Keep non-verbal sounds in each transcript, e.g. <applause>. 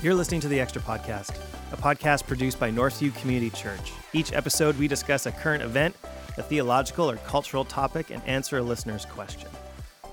You're listening to the Extra Podcast, a podcast produced by Northview Community Church. Each episode, we discuss a current event, a theological or cultural topic, and answer a listener's question.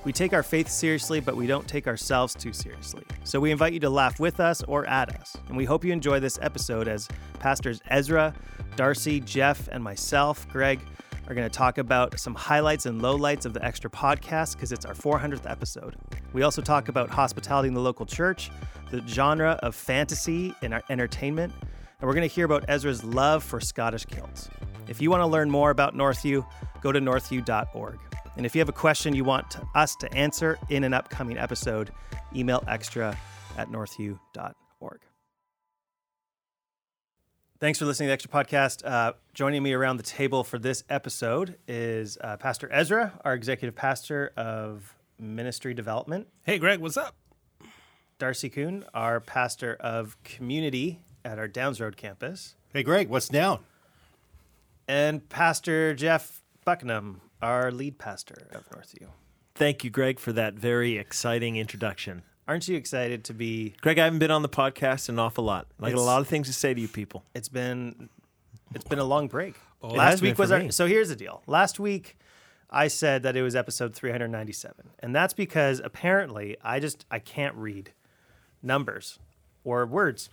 We take our faith seriously, but we don't take ourselves too seriously. So we invite you to laugh with us or at us. And we hope you enjoy this episode as Pastors Ezra, Darcy, Jeff, and myself, Greg, are going to talk about some highlights and lowlights of the Extra Podcast because it's our 400th episode. We also talk about hospitality in the local church, the genre of fantasy in our entertainment, and we're going to hear about Ezra's love for Scottish kilts. If you want to learn more about Northview, go to northview.org. And if you have a question you want us to answer in an upcoming episode, email extra at northview.org. Thanks for listening to the Extra Podcast. Uh, joining me around the table for this episode is uh, Pastor Ezra, our executive pastor of ministry development. Hey, Greg, what's up? Darcy Kuhn, our pastor of community at our Downes Road campus. Hey, Greg, what's down? And Pastor Jeff Buckingham, our lead pastor of Northview. Thank you, Greg, for that very exciting introduction. Aren't you excited to be? Greg, I haven't been on the podcast an awful lot. I got a It's- lot of things to say to you people. It's been, it's been a long break. it Last been week was for our. me. So here's the deal. Last week, I said that it was episode 397, and that's because apparently I just I can't read numbers or words,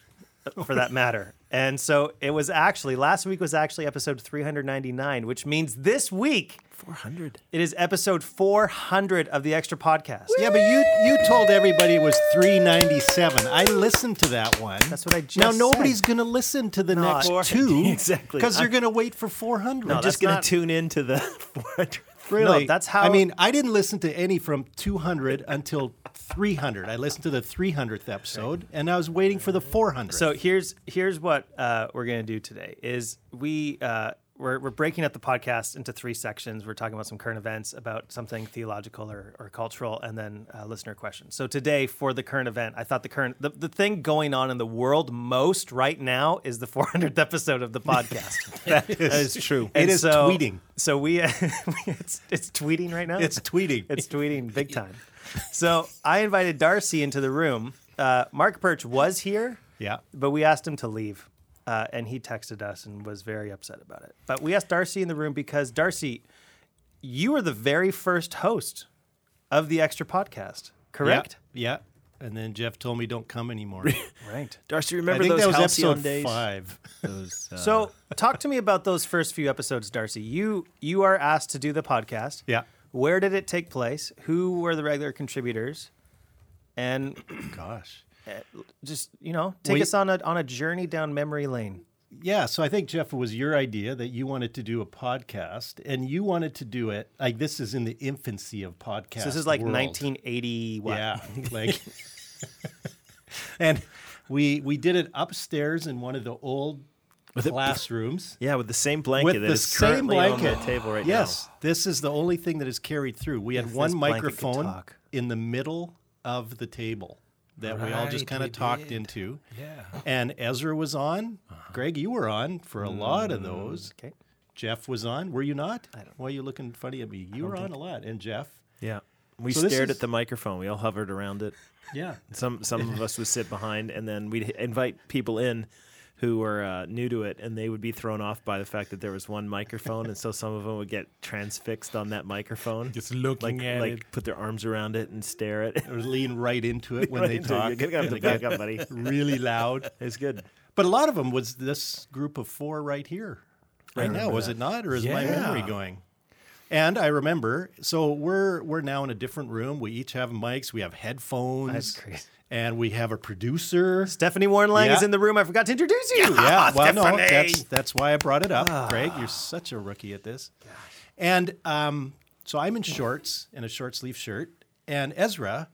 uh, for that <laughs> matter. And so it was actually last week was actually episode 399, which means this week 400. it is episode 400 of the extra podcast. Yeah, but you you told everybody it was 397. I listened to that one. That's what I just Now nobody's said. going to listen to the No, next I- two <laughs> Exactly. because they're I'm- going to wait for 400. No, I'm that's just going not- to tune in to the <laughs> 400. really. that's how- I mean, I didn't listen to any from 200 until 300. I listened to the 300th episode, and I was waiting for the 400. So here's here's what uh, we're gonna do today is we uh, we're, we're breaking up the podcast into three sections. We're talking about some current events, about something theological or, or cultural, and then uh, listener questions. So today for the current event, I thought the current the, the thing going on in the world most right now is the <laughs> 400th episode of the podcast. <laughs> that is true. And It is so- tweeting. So we <laughs> it's it's tweeting right now. It's tweeting. It's tweeting big time. So I invited Darcy into the room. Uh, Mark Perch was here. Yeah. But we asked him to leave, uh, and he texted us and was very upset about it. But we asked Darcy in the room because Darcy, you were the very first host of the Extra Podcast, correct? Yeah. yeah. And then Jeff told me don't come anymore. <laughs> Right. Darcy, I remember think those that was halcyon episode days? five. <laughs> Those, uh, So talk to me about those first few episodes, Darcy. You you are asked to do the podcast. Yeah. Where did it take place? Who were the regular contributors? And Gosh. Uh, just you know, take We- us on a on a journey down memory lane. Yeah, so I think Jeff it was your idea that you wanted to do a podcast, and you wanted to do it like this is in the infancy of podcasts. So this is like world. 1980. What? Yeah, <laughs> like, and we we did it upstairs in one of the old classrooms yeah, with the same blanket with that the is same currently blanket on the table right yes, this is the only thing that is carried through. We had If one this blanket could microphone in the middle of the table that we all just kind of talked did. into. Yeah. And Ezra was on. Uh-huh. Greg, you were on for a lot of mm, those. Okay. Jeff was on. Were you not? I don't Why are you looking funny at me? You were on a lot. And Jeff. Yeah. We So stared is- at the microphone. We all hovered around it. Yeah. Some some of us would sit behind, and then we'd invite people in who were uh, new to it, and they would be thrown off by the fact that there was one microphone, and so some of them would get transfixed on that microphone, Just looking like at like it. put their arms around it and stare at it. Or lean right into it <laughs> when Right they talk. Get up, back up, buddy. <laughs> really loud. It's good. But a lot of them was this group of four right here. Right now, was it not? Or is my memory going? And I remember, so we're we're now in a different room. We each have mics. We have headphones. That's crazy. And we have a producer. Stephanie Warren Lang is in the room. I forgot to introduce you. Yeah, well, no, Stephanie. that's that's why I brought it up. Craig, you're such a rookie at this. And um, so I'm in shorts and a short sleeve shirt, and Ezra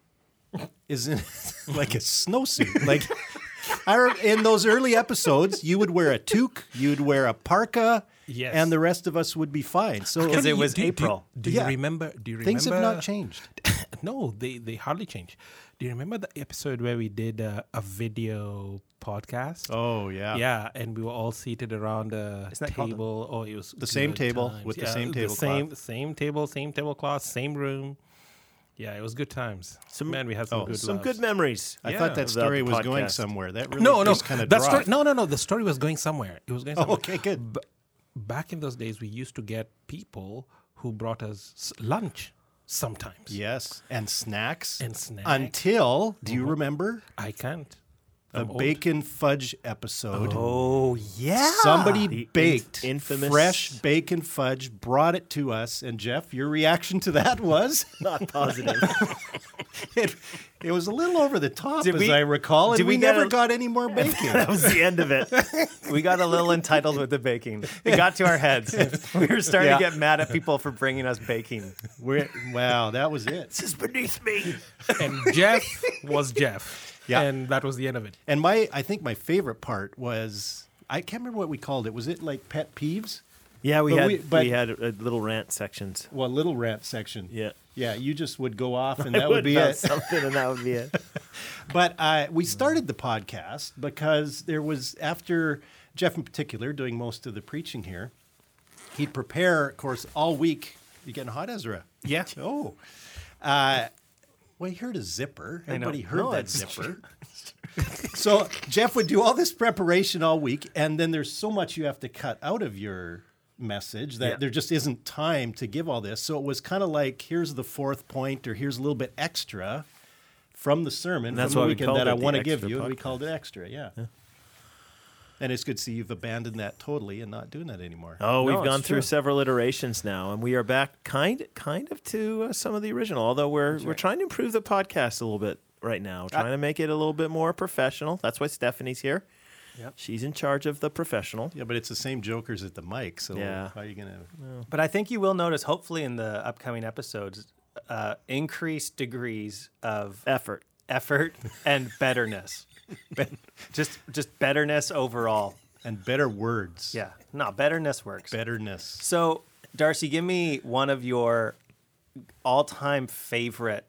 is in <laughs> like a snowsuit. Like I in those early episodes, you would wear a toque, you'd wear a parka, Yes. and the rest of us would be fine. So Because it was do, you- do April. Do, Yeah. you remember? Do you remember? things have not changed. <laughs> no, they they hardly changed. Do you remember the episode where we did uh, a video podcast. Oh yeah. Yeah, and we were all seated around a Isn't a- table. oh, it was The same table times. with the Yeah, same tablecloth. same same table, same tablecloth, same room. Yeah, it was good times. Some- man, we had some oh, good Some loves. good memories. I Yeah. thought that story the was going somewhere. That really No, no, just kind of that story, dropped. no, no, no. The story was going somewhere. It was going Oh, somewhere. okay, good. B- back in those days, we used to get people who brought us lunch sometimes. Yes, and snacks. And snacks. Until, do you uh-huh. remember I can't. the I'm old. bacon fudge episode? Oh yeah. Somebody The inf- baked infamous- fresh bacon fudge, brought it to us, and Jeff, your reaction to that was Not positive. <laughs> <laughs> it, it was a little over the top, Did as we- I recall, and did we, we never a- got any more <laughs> baking. that was the end of it. <laughs> we got a little entitled with the baking. It got to our heads. <laughs> We were starting Yeah. to get mad at people for bringing us baking. We're, wow, that was it. This is beneath me. and Jeff was Jeff. Yeah. And that was the end of it. And my, I think my favorite part was I can't remember what we called it. Was it like pet peeves? Yeah, we But had we- we, but- had uh, little rant sections. Well, little rant section. Yeah. Yeah, you just would go off and <laughs> I that would be it. Something, and that would be it. <laughs> But uh, we started the podcast because there was, after Jeff in particular doing most of the preaching here, he'd prepare, of course, all week. You getting hot, Ezra? Yeah. <laughs> Oh. Uh, well, he heard a zipper. I know. Everybody heard No, that zipper. so Jeff would do all this preparation all week, and then there's so much you have to cut out of your message that Yeah. there just isn't time to give all this. So it was kind of like, here's the fourth point, or here's a little bit extra from the sermon And that's from the we weekend called that I want to give you. and We called it extra, yeah. And it's good to see you've abandoned that totally and not doing that anymore. Oh, we've No, gone through true. several iterations now, and we are back kind kind of to uh, some of the original. Although we're we're trying to improve the podcast a little bit right now, trying to make it a little bit more professional. That's why Stephanie's here. Yep. She's in charge of the professional. Yeah, but it's the same jokers at the mic, so Yeah. how are you going to. But I think you will notice, hopefully, in the upcoming episodes, uh, increased degrees of Effort. effort and betterness. <laughs> just, just betterness overall. And better words. Yeah, no, betterness works. Betterness. So, Darcy, give me one of your all-time favorite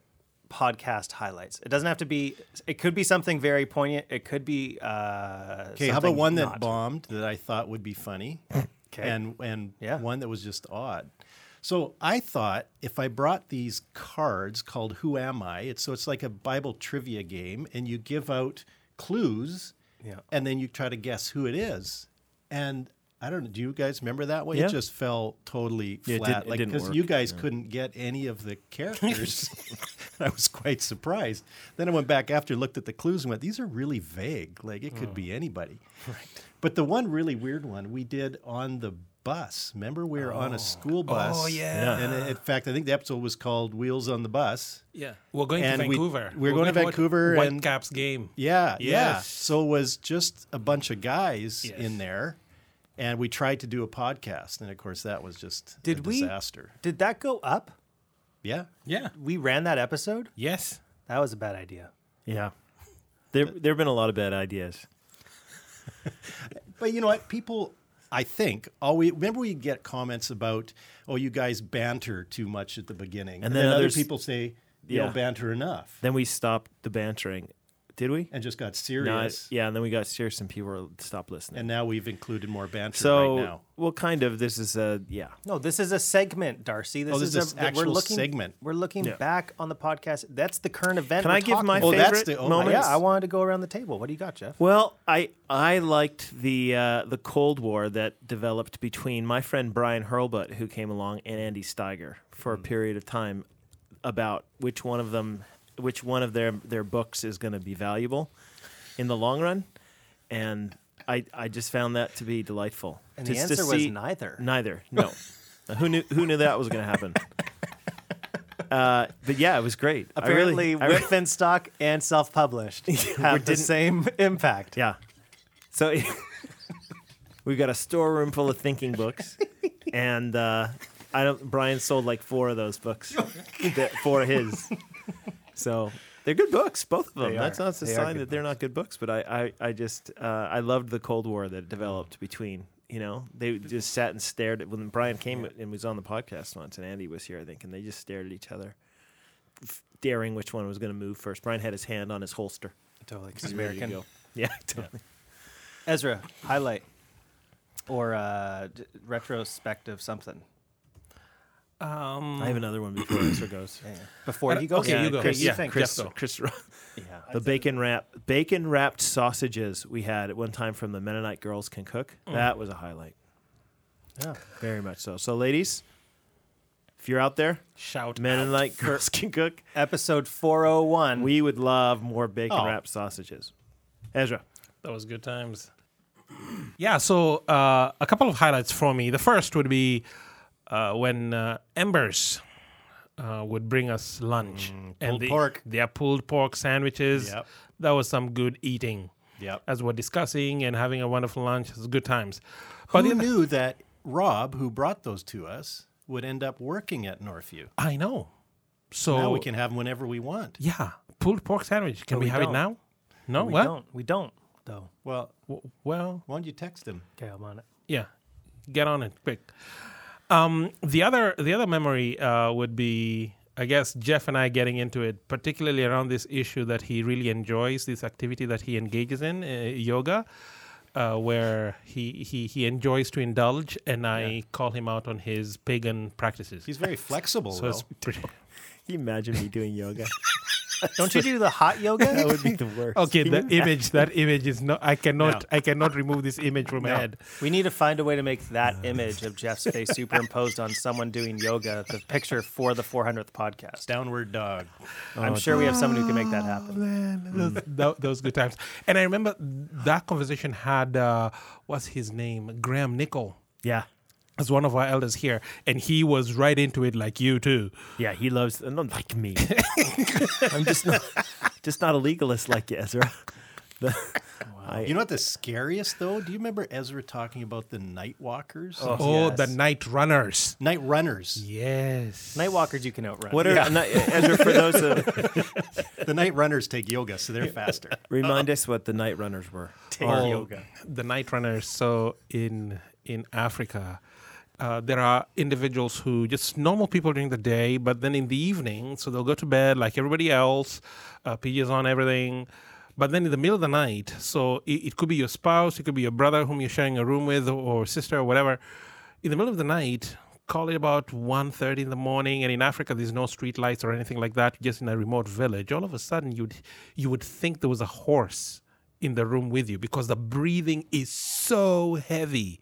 podcast highlights. It doesn't have to be. It could be something very poignant. It could be. Uh, Okay, how about one that not. bombed that I thought would be funny, Okay. and and Yeah. one that was just odd. So I thought if I brought these cards called "Who Am I?" It's so it's like a Bible trivia game, and you give out clues, Yeah. and then you try to guess who it is. And I don't know. Do you guys remember that one? Yeah. It just fell totally Yeah, it flat, didn't- like because you guys couldn't get any of the <laughs> characters. <laughs> I was quite surprised. Then I went back after, looked at the clues, and went, "These are really vague. Like it could be oh. anybody." Right. But the one really weird one we did on the bus. Remember, we were on a oh. school oh, bus. Oh, yeah. And uh, in fact, I think the episode was called "Wheels on the Bus." Yeah. We're going And to we- Vancouver. we're going to watch Vancouver and- Whitecaps game. Yeah, yeah. So it was just a bunch of guys Yes. in there, and we tried to do a podcast, and of course that was just Did a we- disaster. Did that go up? Yeah. Yeah. We ran that episode. Yes. That was a bad idea. Yeah. There there have been a lot of bad ideas. But you know what? People, I think, always remember we get comments about, oh, you guys banter too much at the beginning, And then other people say you Yeah. don't banter enough, Then we stopped the bantering. Did we? and just got No, serious. yeah, and then we got serious and people stopped listening. And now we've included more banter so, right now. well, kind of. This is a yeah. No, this is a segment, Darcy. This Oh, this is is a actual we're looking, segment. We're looking Yeah. back on the podcast. That's the current event. Can we're I give my talking Oh, favorite that's the- oh, moment? Yeah, I wanted to go around the table. What do you got, Jeff? Well, I I liked the uh, the Cold War that developed between my friend Brian Hurlbut, who came along, and Andy Steiger for a period of time about which one of them, which one of their their books is going to be valuable in the long run, and I I just found that to be delightful. And the to answer was see- neither. Neither. No. <laughs> Who knew who knew that was going to happen? <laughs> Uh, but yeah, it was great. I Apparently, really, I really- Wipf and Stock and self-published <laughs> have the same impact. Yeah. So we've got a storeroom full of thinking books, and uh, I don't. Brian sold like four of those books, that, four of his. So they're good books, both of them. They That's are. not a They are sign good that they're not good books, but I, I, I just, uh, I loved the Cold War that developed between. You know, they just sat and stared at when Brian came and was on the podcast once, and Andy was here, I think, and they just stared at each other, f- daring which one was going to move first. Brian had his hand on his holster. Totally, 'cause he's Ready to American. go. Yeah, <laughs> totally. Ezra, highlight or uh, d- retrospective something Um, I have another one before Ezra <clears throat> goes. before he goes. okay, you go. Chris, Yeah, you think? Chris. Chris, go. Chris, Yeah. the bacon wrap, bacon wrapped sausages we had at one time from the Mennonite Girls Can Cook. That was a highlight. Yeah. Very much so. So, ladies, if you're out there, Shout Mennonite <laughs> Girls Can Cook, Episode 401. we would love more bacon Oh. wrapped sausages. Ezra, That was good times. <clears throat> Yeah, so uh, a couple of highlights for me. The first would be uh, when uh, Embers uh, would bring us lunch pulled the, pork. their pulled pork sandwiches. Yep. That was some good eating. Yep. As we're discussing and having a wonderful lunch, it was good times. But Who knew that Rob, who brought those to us, would end up working at Northview? I know. So now we can have them whenever we want. yeah, pulled pork sandwich. Can But we, we have don't. it now? No, we what? don't. We don't, though. Well, W- Well, why don't you text him? Okay, I'm on it. Yeah, get on it quick. Um, the other the other memory uh, would be, I guess, Jeff and I getting into it, particularly around this issue that he really enjoys this activity that he engages in, uh, yoga, uh, where he, he he enjoys to indulge, and I call him out on his pagan practices. He's very flexible, <laughs> so it's pretty, <laughs> can you imagine me doing yoga? <laughs> <laughs> Don't you do the hot yoga? that would be the worst. okay. Can The image that image is not. I cannot No. I cannot remove this image from my head. We need to find a way to make that image of Jeff's <laughs> face superimposed on someone doing yoga, the picture for the 400th podcast. Downward dog. I'm sure we have someone who can make that happen. man, those, tho- those good times. And I remember that conversation had uh, what's his name, Graham Nickel, Yeah. As one of our elders here, and he was right into it like you too. Yeah, he loves not like me. <laughs> I'm just not just not a legalist like you, Ezra. <laughs> The- I- You know what the scariest though? Do you remember Ezra talking about the night walkers? Oh. Oh, yes. the night runners. Night runners. Yes. Night walkers you can outrun. what are not- Ezra for those uh, <laughs> The night runners take yoga, so they're faster. remind us what the night runners were. Take Oh, yoga. The night runners. So in in Africa, uh, there are individuals who just normal people during the day, but then in the evening, so they'll go to bed like everybody else, uh, PJs on, everything. But then in the middle of the night, so it, it could be your spouse, it could be your brother whom you're sharing a room with, or, sister, or whatever. In the middle of the night, call it about 1.30 in the morning, and in Africa there's no street lights or anything like that, just in a remote village. All of a sudden, you'd you would think there was a horse in the room with you because the breathing is so heavy.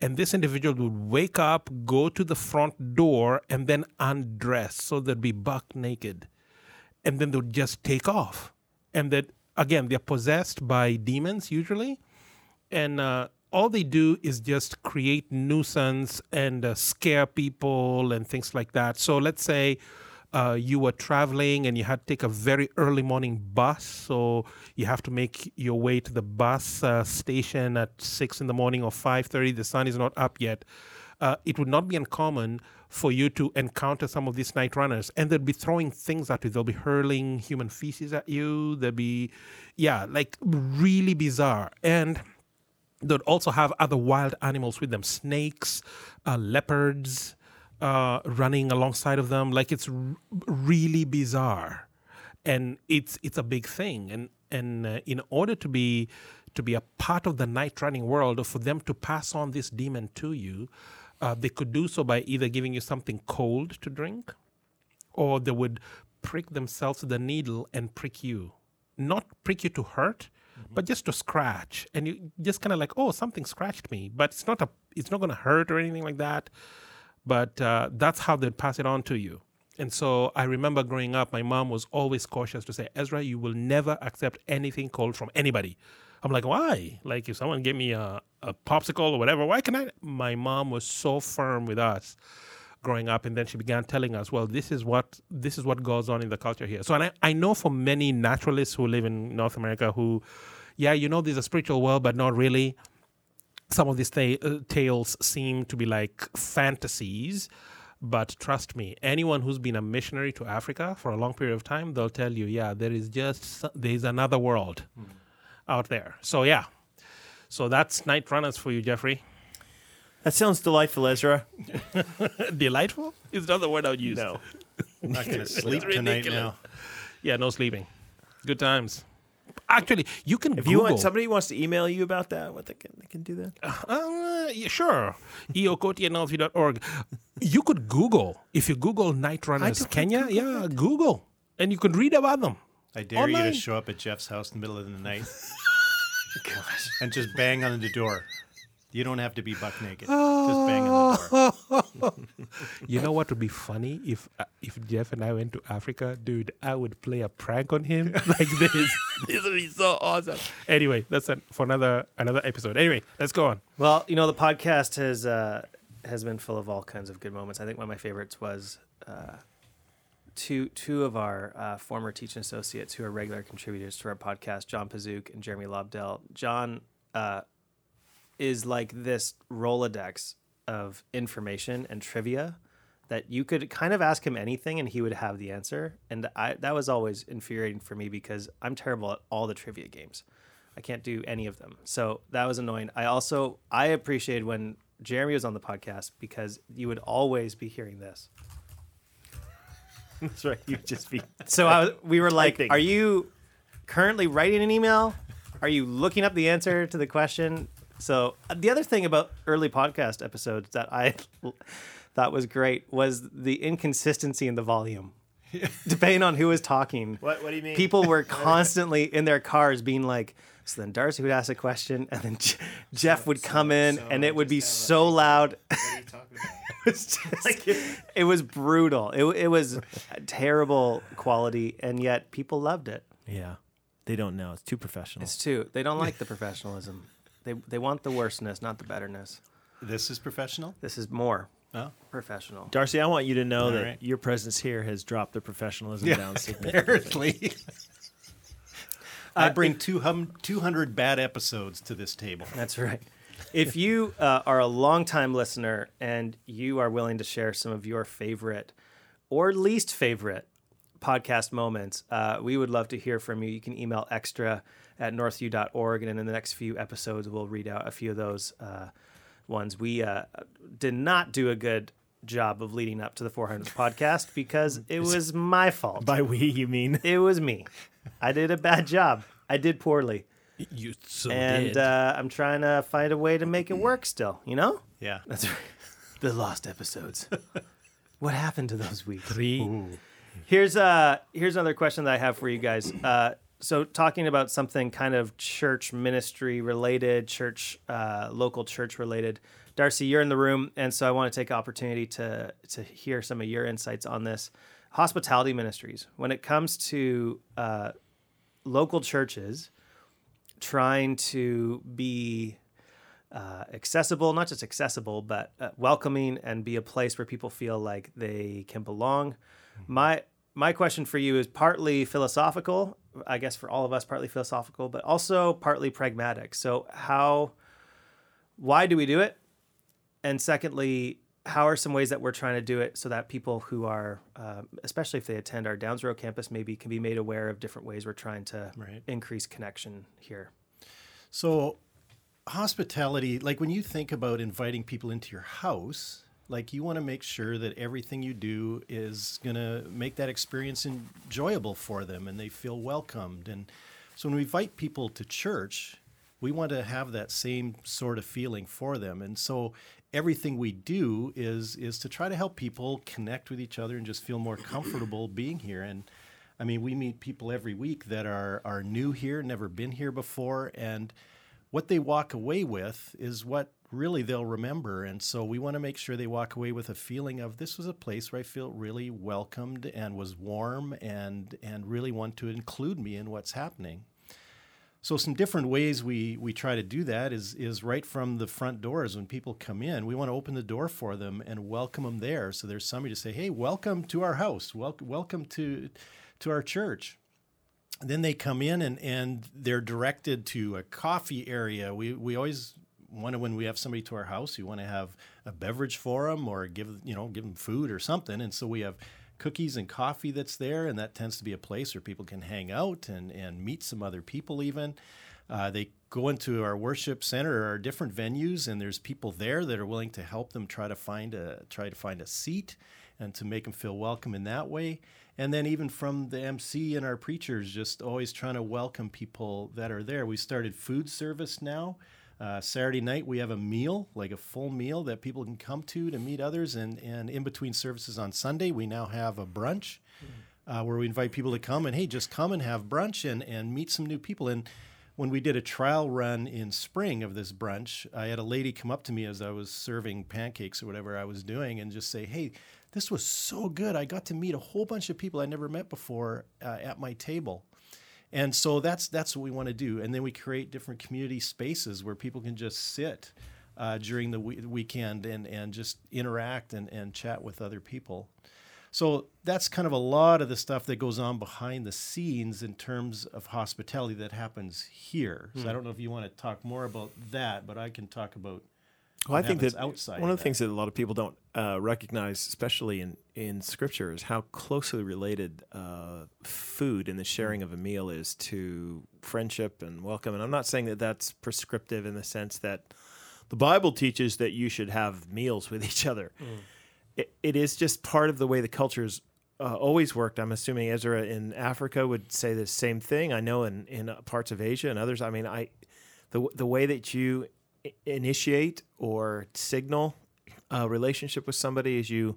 And this individual would wake up, go to the front door, and then undress. So they'd be buck naked. And then they would just take off. And that, again, they're possessed by demons usually. And uh, all they do is just create nuisance and uh, scare people and things like that. So let's say uh, you were traveling and you had to take a very early morning bus. So you have to make your way to the bus uh, station at six in the morning or five thirty. The sun is not up yet. Uh, it would not be uncommon for you to encounter some of these night runners, and they'll be throwing things at you. They'll be hurling human feces at you. They'll be, yeah, like really bizarre. And they'd also have other wild animals with them snakes uh, leopards uh, running alongside of them like it's r- really bizarre and it's it's a big thing and and uh, in order to be to be a part of the night running world or for them to pass on this demon to you uh, they could do so by either giving you something cold to drink or they would prick themselves with a needle and prick you. Not prick you to hurt, but just to scratch. And you just kind of like, oh, something scratched me, but it's not a, it's not going to hurt or anything like that. But uh, that's how they'd pass it on to you. And so I remember growing up, my mom was always cautious to say, Ezra, you will never accept anything cold from anybody. I'm like, why? Like, if someone gave me a, a popsicle or whatever, why can I? My mom was so firm with us growing up and then she began telling us well this is what this is what goes on in the culture here so and I, I know for many naturalists who live in north america who yeah you know there's a spiritual world but not really some of these ta- uh, tales seem to be like fantasies but trust me anyone who's been a missionary to africa for a long period of time they'll tell you yeah there is just there's another world out there so yeah so that's night runners for you jeffrey That sounds delightful, Ezra. <laughs> delightful is not the word i would use No. I'm <laughs> not going to sleep tonight ridiculous. now. Yeah, no sleeping. Good times. Actually, you can If Google. you want somebody wants to email you about that, what they can they can do that. Uh, yeah, sure. <laughs> eokoti.org. You could Google. If you Google night runners don't Kenya, yeah, Google. And you could read about them. I dare you to show up at Jeff's house in the middle of the night <laughs> and just bang on the door. You don't have to be buck naked. Just bang on the door. <laughs> You know what would be funny if uh, if Jeff and I went to Africa, dude? I would play a prank on him <laughs> like this. <laughs> this would be so awesome. Anyway, that's an, for another another episode. Anyway, let's go on. Well, you know, the podcast has uh, has been full of all kinds of good moments. I think one of my favorites was uh, two two of our uh, former teaching associates who are regular contributors to our podcast, John Pazook and Jeremy Lobdell. John uh, is like this Rolodex of information and trivia that you could kind of ask him anything and he would have the answer. And I that was always infuriating for me because I'm terrible at all the trivia games. I can't do any of them. So that was annoying. I also I appreciated when Jeremy was on the podcast because you would always be hearing this. That's right. You'd just be So I was, we were like, "Are you currently writing an email? Are you looking up the answer to the question?" So uh, the other thing about early podcast episodes that I <laughs> thought was great was the inconsistency in the volume, <laughs> depending on who was talking. What what do you mean? People were <laughs> constantly in their cars being like. So then Darcy would ask a question, and then Je- Jeff would come in, and it would be so loud. it was just, it was brutal. It, it was terrible quality, and yet people loved it. Yeah. They don't know. It's too professional. It's too. They don't like the professionalism. They they want the worstness, not the betterness. This is professional? This is more Oh. professional. Darcy, I want you to know All that right. your presence here has dropped the professionalism down significantly. Apparently. <laughs> I bring two hum, 200 bad episodes to this table. That's right. If you uh, are a longtime listener and you are willing to share some of your favorite or least favorite podcast moments, uh, we would love to hear from you. You can email extra at northview.org. and in the next few episodes, we'll read out a few of those uh, ones. We uh, did not do a good job of leading up to the 400th <laughs> podcast because it was my fault. By we, you mean? <laughs> It was me. I did a bad job. I did poorly. You so and did. uh, I'm trying to find a way to make it work still, you know? Yeah. That's right. <laughs> The lost episodes. what happened to those weeks? Three. Here's uh here's another question that I have for you guys. Uh, so talking about something kind of church ministry related, church uh, local church related. Darcy, you're in the room, and so I want to take opportunity to to hear some of your insights on this. Hospitality ministries, when it comes to uh, local churches trying to be uh, accessible, not just accessible, but uh, welcoming and be a place where people feel like they can belong. My my question for you is partly philosophical, I guess for all of us, partly philosophical, but also partly pragmatic. So how, why do we do it? And secondly, how are some ways that we're trying to do it so that people who are, uh, especially if they attend our Downes Road campus, maybe can be made aware of different ways we're trying to Right. increase connection here. So, hospitality, like when you think about inviting people into your house, like you want to make sure that everything you do is going to make that experience enjoyable for them and they feel welcomed. And so, when we invite people to church, we want to have that same sort of feeling for them. And so, everything we do is is to try to help people connect with each other and just feel more comfortable <clears throat> being here. And I mean, we meet people every week that are are new here, never been here before, and what they walk away with is what really they'll remember. And so we want to make sure they walk away with a feeling of this was a place where I feel really welcomed and was warm and and really want to include me in what's happening. So some different ways we we try to do that is is right from the front doors when people come in. We want to open the door for them and welcome them there. So there's somebody to say, "Hey, welcome to our house. Welcome welcome to to our church." then they come in and, and they're directed to a coffee area. We, we always want to, when we have somebody to our house, we want to have a beverage for them or give, you know, give them food or something. And so we have cookies and coffee that's there. And that tends to be a place where people can hang out and, and meet some other people even. Uh, they go into our worship center or our different venues and there's people there that are willing to help them try to find a, try to find a seat and to make them feel welcome in that way. And then even from the MC and our preachers, just always trying to welcome people that are there. We started food service now. Uh, Saturday night we have a meal, like a full meal that people can come to to meet others. And, and in between services on Sunday, we now have a brunch uh, where we invite people to come and hey, just come and have brunch and, and meet some new people. And when we did a trial run in spring of this brunch, I had a lady come up to me as I was serving pancakes or whatever I was doing and just say, hey, this was so good. I got to meet a whole bunch of people I never met before uh, at my table. And so that's that's what we want to do. And then we create different community spaces where people can just sit uh, during the we- weekend and, and just interact and, and chat with other people. So that's kind of a lot of the stuff that goes on behind the scenes in terms of hospitality that happens here. So I don't know if you want to talk more about that, but I can talk about. Well, I think that outside one of the things that a lot of people don't uh, recognize, especially in, in scripture, is how closely related uh, food and the sharing of a meal is to friendship and welcome. And I'm not saying that that's prescriptive in the sense that the Bible teaches that you should have meals with <laughs> each other. It, it is just part of the way the culture's uh, always worked. I'm assuming Ezra in Africa would say the same thing. I know in, in parts of Asia and others. I mean, I the the way that you initiate or signal a relationship with somebody is you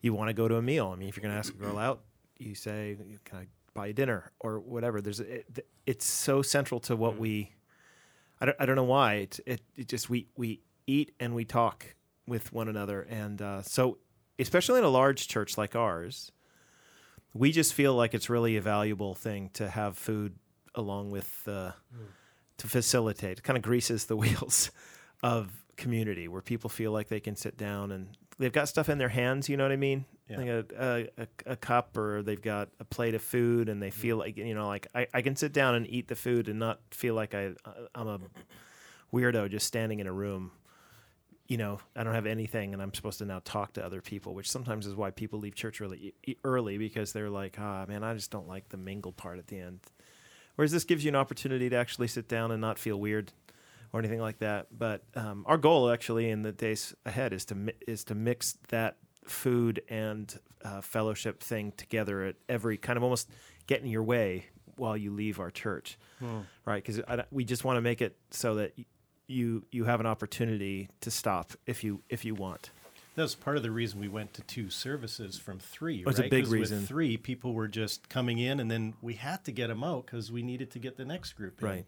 you want to go to a meal. I mean, if you're going to ask a girl out, you say, "Can I buy you dinner?" or whatever. There's it, it's so central to what we. I don't, I don't know why it, it it just we we eat and we talk with one another and uh, so especially in a large church like ours we just feel like it's really a valuable thing to have food along with uh, to facilitate. It kind of greases the <laughs> wheels of community where people feel like they can sit down and they've got stuff in their hands. You know what I mean? Yeah. Like a, a, a, a cup or they've got a plate of food and they feel like you know like I, I can sit down and eat the food and not feel like I I'm a weirdo just standing in a room you know, I don't have anything, and I'm supposed to now talk to other people, which sometimes is why people leave church really early because they're like, ah, man, I just don't like the mingle part at the end. Whereas this gives you an opportunity to actually sit down and not feel weird or anything like that. But um, our goal, actually, in the days ahead, is to mi- is to mix that food and uh, fellowship thing together at every kind of almost get in your way while you leave our church, right? Because we just want to make it so that y- you you have an opportunity to stop if you if you want. That was part of the reason we went to two services from three. Oh, it's a right? big 'Cause reason. With three, people were just coming in, and then we had to get them out because we needed to get the next group in. Right.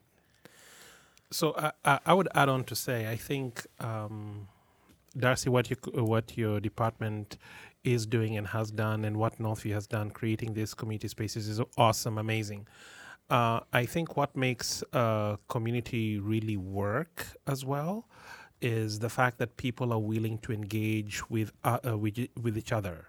So I, I, I would add on to say I think um, Darcy, what you what your department is doing and has done, and what Northview has done, creating these community spaces is awesome, amazing. Uh, I think what makes a community really work as well is the fact that people are willing to engage with uh, uh, with, with each other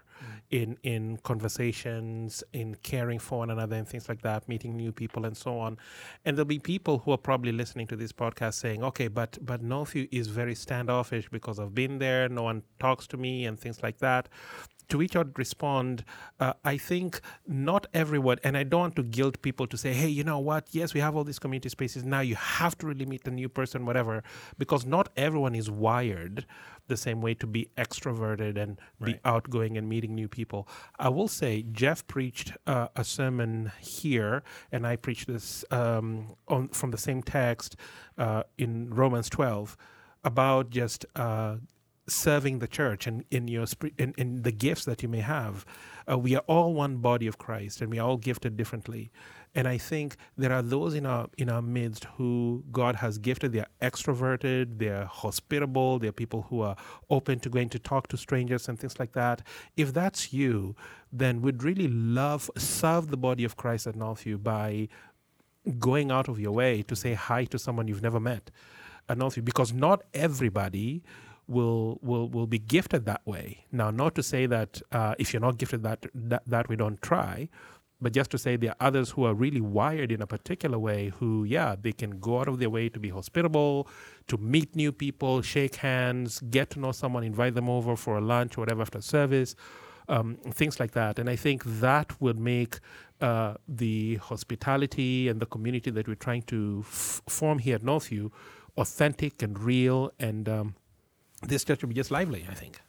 in in conversations, in caring for one another, and things like that, meeting new people and so on. And there'll be people who are probably listening to this podcast saying, "Okay, but but Northview is very standoffish because I've been there. No one talks to me and things like that." To which I would respond, uh, I think not everyone, and I don't want to guilt people to say, hey, you know what? Yes, we have all these community spaces. Now you have to really meet a new person, whatever, because not everyone is wired the same way to be extroverted and be Right. outgoing and meeting new people. I will say, Jeff preached uh, a sermon here, and I preached this um, on, from the same text uh, in Romans 12 about just uh, serving the church and in your in, in the gifts that you may have uh, we are all one body of christ and we are all gifted differently. And i think there are those in our in our midst who god has gifted they're extroverted they're hospitable they're people who are open to going to talk to strangers and things like that. If that's you then we'd really love serve the body of christ at northview by going out of your way to say hi to someone you've never met at Northview because not everybody will will will be gifted that way. Now, not to say that uh, if you're not gifted that, that that we don't try, but just to say there are others who are really wired in a particular way who, yeah, they can go out of their way to be hospitable, to meet new people, shake hands, get to know someone, invite them over for a lunch or whatever after service, um, things like that. And I think that would make uh, the hospitality and the community that we're trying to f- form here at Northview authentic and real, and um, this church will be just lively, I think.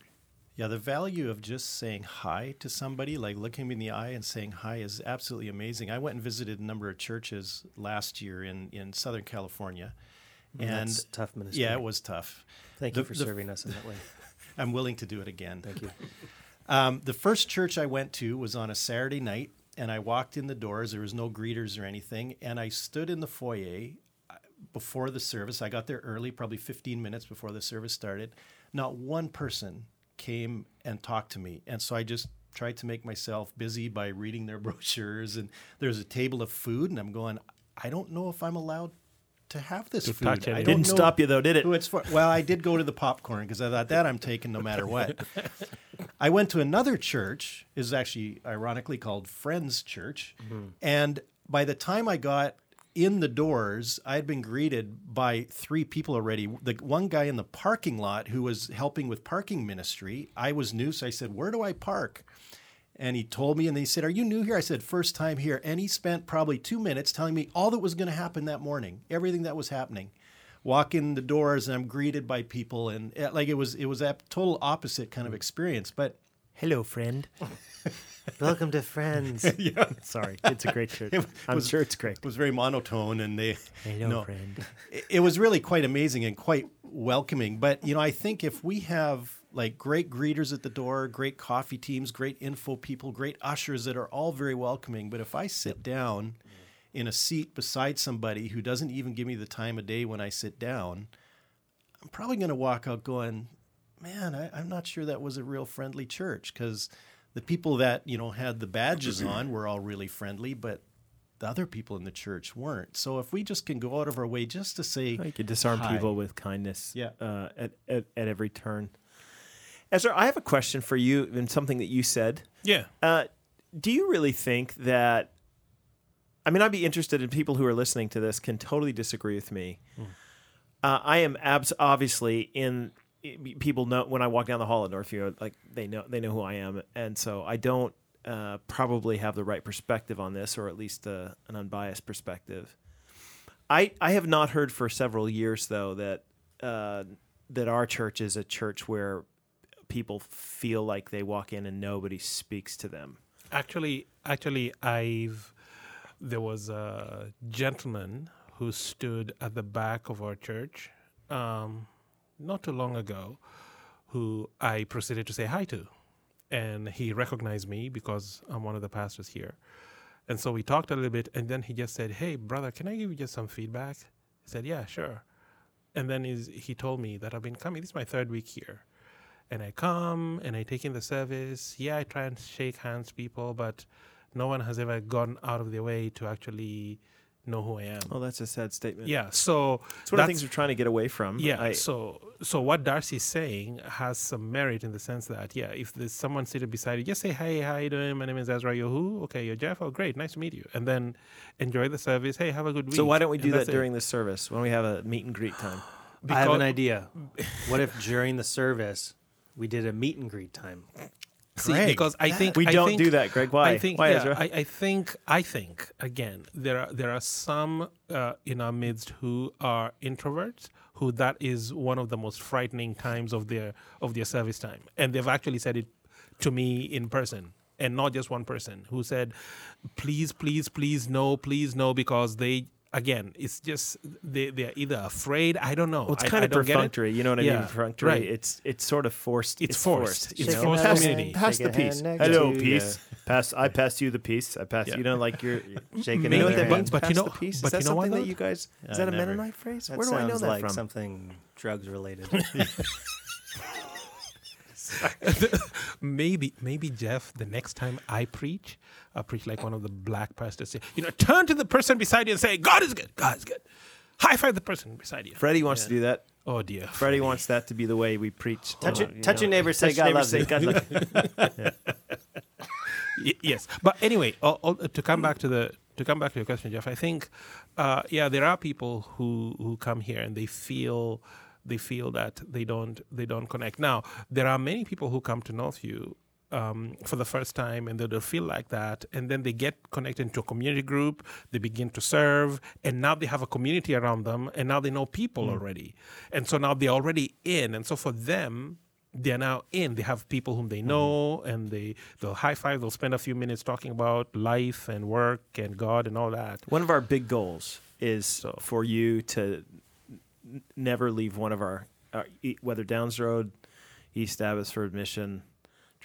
Yeah, the value of just saying hi to somebody, like looking me in the eye and saying hi, is absolutely amazing. I went and visited a number of churches last year in, in Southern California. And That's tough ministry. yeah, it was tough. Thank you for the- serving us in that way. <laughs> I'm willing to do it again. Thank you. <laughs> Um, the first church I went to was on a Saturday night, and I walked in the doors. There was no greeters or anything, and I stood in the foyer before the service. I got there early, probably 15 minutes before the service started. Not one person came and talked to me, and so I just tried to make myself busy by reading their <laughs> brochures. And there's a table of food, and I'm going, I don't know if I'm allowed to have this To food. I Didn't stop you though, did it? it's for. Well, I did go to the popcorn because I thought that I'm taking no matter what. <laughs> I went to another church, is actually ironically called Friends Church, hmm. and by the time I got in the doors, I had been greeted by three people already. The one guy in the parking lot who was helping with parking ministry. I was new, so I said, "Where do I park?" And he told me, and he said, Are you new here? I said, First time here. And he spent probably two minutes telling me all that was going to happen that morning, everything that was happening. Walk in the doors, and I'm greeted by people, and uh, like it was, it was a total opposite kind of experience. But Hello, friend. <laughs> Welcome to Friends. <laughs> yeah, Sorry, it's a great church. <laughs> I'm was- sure it's great. it was very monotone, and they, Hello, no, friend. it, it was really quite amazing and quite welcoming. But you know, I think if we have like great greeters at the door, great coffee teams, great info people, great ushers that are all very welcoming, but if I sit down in a seat beside somebody who doesn't even give me the time of day when I sit down, I'm probably going to walk out going, "Man, I, I'm not sure that was a real friendly church." Because the people that you know had the badges on were all really friendly, but the other people in the church weren't. So if we just can go out of our way just to say, You could disarm Hi. people with kindness Yeah. uh, at, at, at every turn. Ezra, I have a question for you and something that you said. Yeah. Uh, do you really think that? I mean, I'd be interested in people who are listening to this can totally disagree with me. Uh, I am abs- obviously in people know when I walk down the hall at Northview, like they know they know who I am, and so I don't uh, probably have the right perspective on this, or at least uh, an unbiased perspective. I I have not heard for several years though that uh, that our church is a church where people feel like they walk in and nobody speaks to them. Actually, actually, I've there was a gentleman who stood at the back of our church um, not too long ago, who I proceeded to say hi to, and he recognized me because I'm one of the pastors here, and so we talked a little bit, and then he just said, "Hey, brother, can I give you just some feedback?" I said, "Yeah, sure." And then he told me that I've been coming. This is my third week here and I come and I take in the service. Yeah, I try and shake hands people, but no one has ever gone out of their way to actually know who I am. Oh, that's a sad statement. Yeah, so it's one of the things we're trying to get away from. yeah, I, so so what Darcy's saying has some merit in the sense that yeah, if there's someone seated beside you, just say hey, how you doing? My name is Ezra. You're who? Okay, you're Jeff. Oh, great, nice to meet you. And then enjoy the service. Hey, have a good week. so why don't we do that that's it. during the service when we have a meet and greet time? I have an idea. What if during the service we did a meet and greet time? See, Greg, because I think We I don't think- do that, Greg. Why? I think Why, yeah, Ezra? I, I think I think again there are there are some uh, in our midst who are introverts who that is one of the most frightening times of their of their service time, and they've actually said it to me in person. And not just one person who said, "Please, please, please, no, please, no," because they again, it's just they they're either afraid. I don't know. well, it's I- kind I of don't get it. perfunctory. You know what I Yeah, mean? Perfunctory. right. It's it's sort of forced. It's forced. It's you know? forced pass, community. Pass the a piece. Hello, to peace. you. Pass. I pass you the peace. I pass. Yeah. You know, like you're. <laughs> Shaking You know what their that but- means? but pass you know- the peace. but is that you know something that you guys? Is Uh, that a. Mennonite phrase? That Where do I know sounds that like from? something drugs related. <laughs> <laughs> maybe maybe Jeff, the next time I preach, I'll preach like one of the black pastors. Say, you know, turn to the person beside you and say, "God is good. God is good." High five the person beside you. Freddie wants to do that. Oh dear. Freddie wants that to be the way we preach. touch Uh, your, you touch your neighbor. Say Touch God neighbor, loves say you. God loves you. <laughs> <laughs> Y- yes, but anyway, all, all, to come back to the to come back to your question, Jeff, I think, uh, yeah, there are people who who come here and they feel they feel that they don't they don't connect. Now, there are many people who come to Northview um, for the first time and they'll feel like that, and then they get connected to a community group. They begin to serve, and now they have a community around them, and now they know people hmm. already, and so now they're already in, and so for them they're now in. They have people whom they hmm. know, and they they'll high five. They'll spend a few minutes talking about life and work and God and all that. One of our big goals is for you to n- never leave one of our, our e- whether Downes Road, East Abbotsford Mission,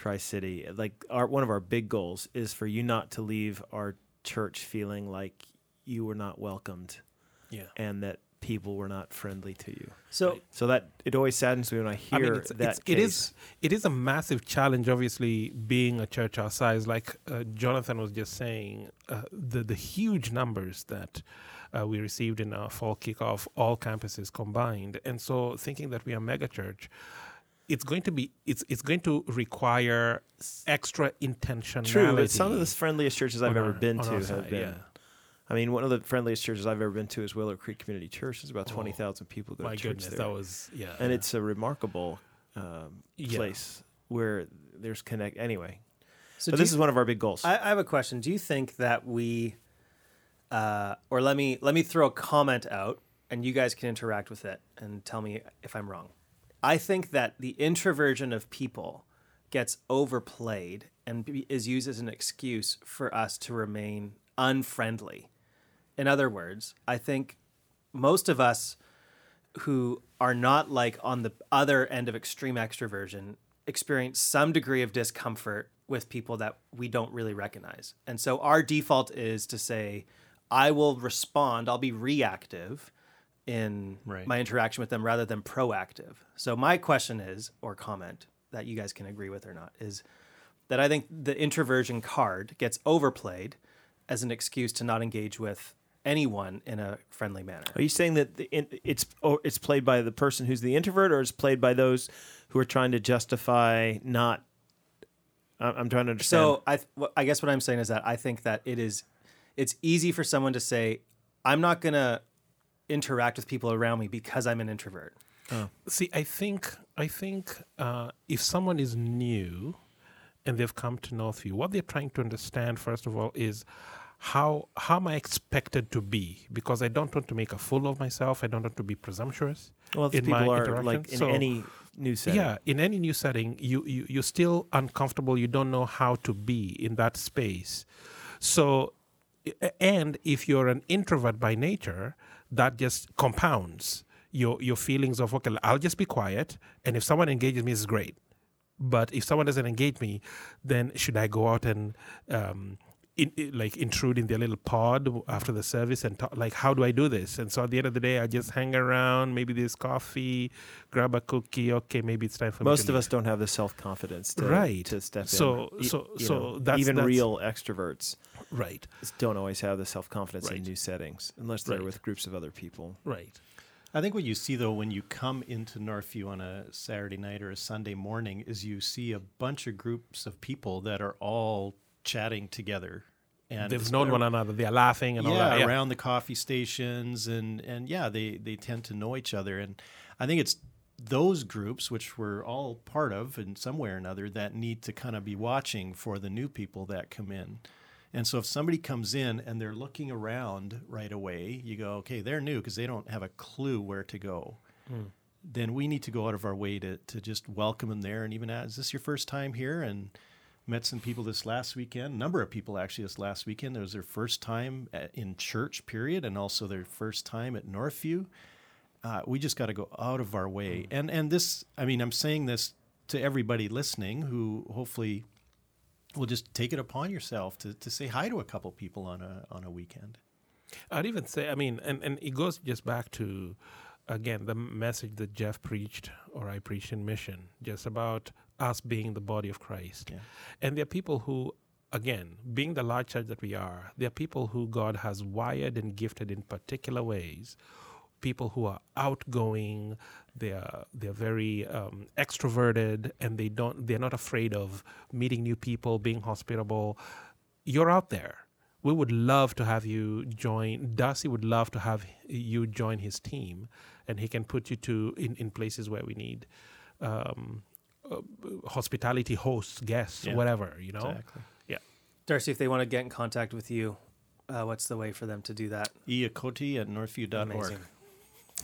Tri City. Like our one of our big goals is for you not to leave our church feeling like you were not welcomed Yeah. and that people were not friendly to you. So So that it always saddens me when I hear I mean, it's, that it's, it is it is a massive challenge. Obviously, being a church our size, like uh, Jonathan was just saying, uh, the the huge numbers that uh, we received in our fall kickoff, all campuses combined, and so thinking that we are mega church, it's going to be it's it's going to require extra intentionality. True, but some of the friendliest churches I've on ever been to our have side, been. yeah. I mean, one of the friendliest churches I've ever been to is Willow Creek Community Church. There's about Oh, twenty thousand people go My to church goodness, there, that was yeah, and yeah. it's a remarkable um, Yeah. place where there's connect. Anyway, so but this you- is one of our big goals. I, I have a question. Do you think that we, uh, or let me let me throw a comment out, and you guys can interact with it and tell me if I'm wrong. I think that the introversion of people gets overplayed and is used as an excuse for us to remain unfriendly. In other words, I think most of us who are not like on the other end of extreme extroversion experience some degree of discomfort with people that we don't really recognize. And so our default is to say, I will respond, I'll be reactive in Right. my interaction with them rather than proactive. So my question is, or comment that you guys can agree with or not, is that I think the introversion card gets overplayed as an excuse to not engage with anyone in a friendly manner. Are you saying that the, in, it's or it's played by the person who's the introvert, or it's played by those who are trying to justify not? I'm trying to understand. So I, th- I guess what I'm saying is that I think that it is, it's easy for someone to say, I'm not gonna interact with people around me because I'm an introvert. See, I think I think uh, if someone is new and they've come to Northview, what they're trying to understand first of all is how how am I expected to be? Because I don't want to make a fool of myself. I don't want to be presumptuous. well, if in people are like in So- any new setting. Yeah, in any new setting, you, you you're still uncomfortable. You don't know how to be in that space. So, and if you're an introvert by nature, that just compounds your your feelings of okay, I'll just be quiet, and if someone engages me, it's great. But if someone doesn't engage me, then should I go out and um, in, i- like intrude in their little pod after the service and talk, like how do I do this? And so at the end of the day, I just hang around. Maybe there's coffee, grab a cookie. Okay, maybe it's time for Most to of leave. us don't have the self confidence to, Right. to step So- in. So- so know, that's- even that's- real extroverts right, don't always have the self confidence in new settings unless they're Right. with groups of other people. right. I think what you see though when you come into Northview on a Saturday night or a Sunday morning is you see a bunch of groups of people that are all chatting together. And They've known one another. They're laughing and all that. Yeah. around the coffee stations and and yeah, they they tend to know each other and I think it's those groups which we're all part of in some way or another that need to kind of be watching for the new people that come in. And so if somebody comes in and they're looking around right away, you go, okay, they're new because they don't have a clue where to go. Hmm. Then we need to go out of our way to, to just welcome them there and even ask, is this your first time here? And met some people this last weekend, a number of people actually this last weekend. It was their first time at, in church, period, and also their first time at Northview. Uh, we just got to go out of our way. And and this, I mean, I'm saying this to everybody listening who hopefully will just take it upon yourself to, to say hi to a couple people on a on a weekend. I'd even say, I mean, and, and it goes just back to, again, the message that Jeff preached or I preached in Mission, just about us being the body of Christ. Yeah. And there are people who, again, being the large church that we are, there are people who God has wired and gifted in particular ways. People who are outgoing, they're they're very um, extroverted, and they don't they're not afraid of meeting new people, being hospitable. You're out there we would love to have you join. Darcy would love to have you join his team, and he can put you to in, in places where we need um, uh, hospitality hosts, guests, Yeah, whatever. You know, Exactly. Yeah. Darcy, if they want to get in contact with you, uh, what's the way for them to do that? Iakoti at northview.org. Amazing.